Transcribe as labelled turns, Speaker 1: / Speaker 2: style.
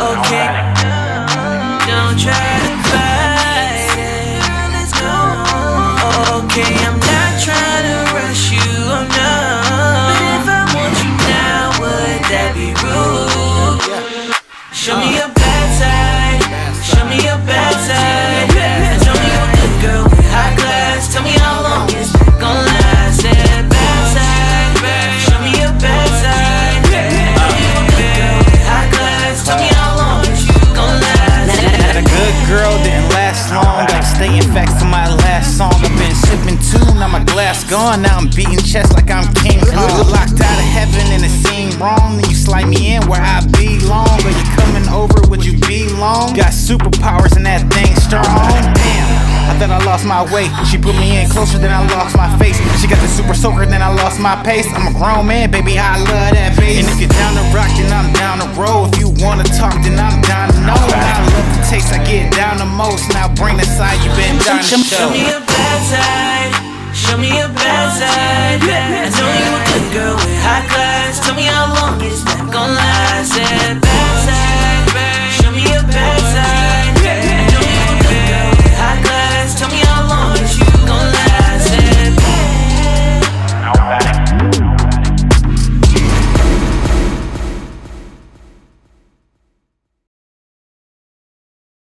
Speaker 1: Okay, don't try to fight it. Okay, I'm not trying to rush you, I'm not. But if I want you now, would that be rude? Show me your
Speaker 2: facts to my last song. I've been sipping too, now my glass gone. Now I'm beating chest like I'm King Kong. Locked out of heaven and it seemed wrong. Then you slide me in where I belong. Are you coming over? Would you be long? Got superpowers and that thing strong. Damn. I thought I lost my way. She put me in closer than I lost my face. She got the super soaker, then I lost my pace. I'm a grown man, baby, I love that bass. And if you're down to rock, then I'm down to roll. If you wanna talk, then I'm down down the most. Now bring the side you been down show.
Speaker 1: Show me your bad side. Show me your bad side.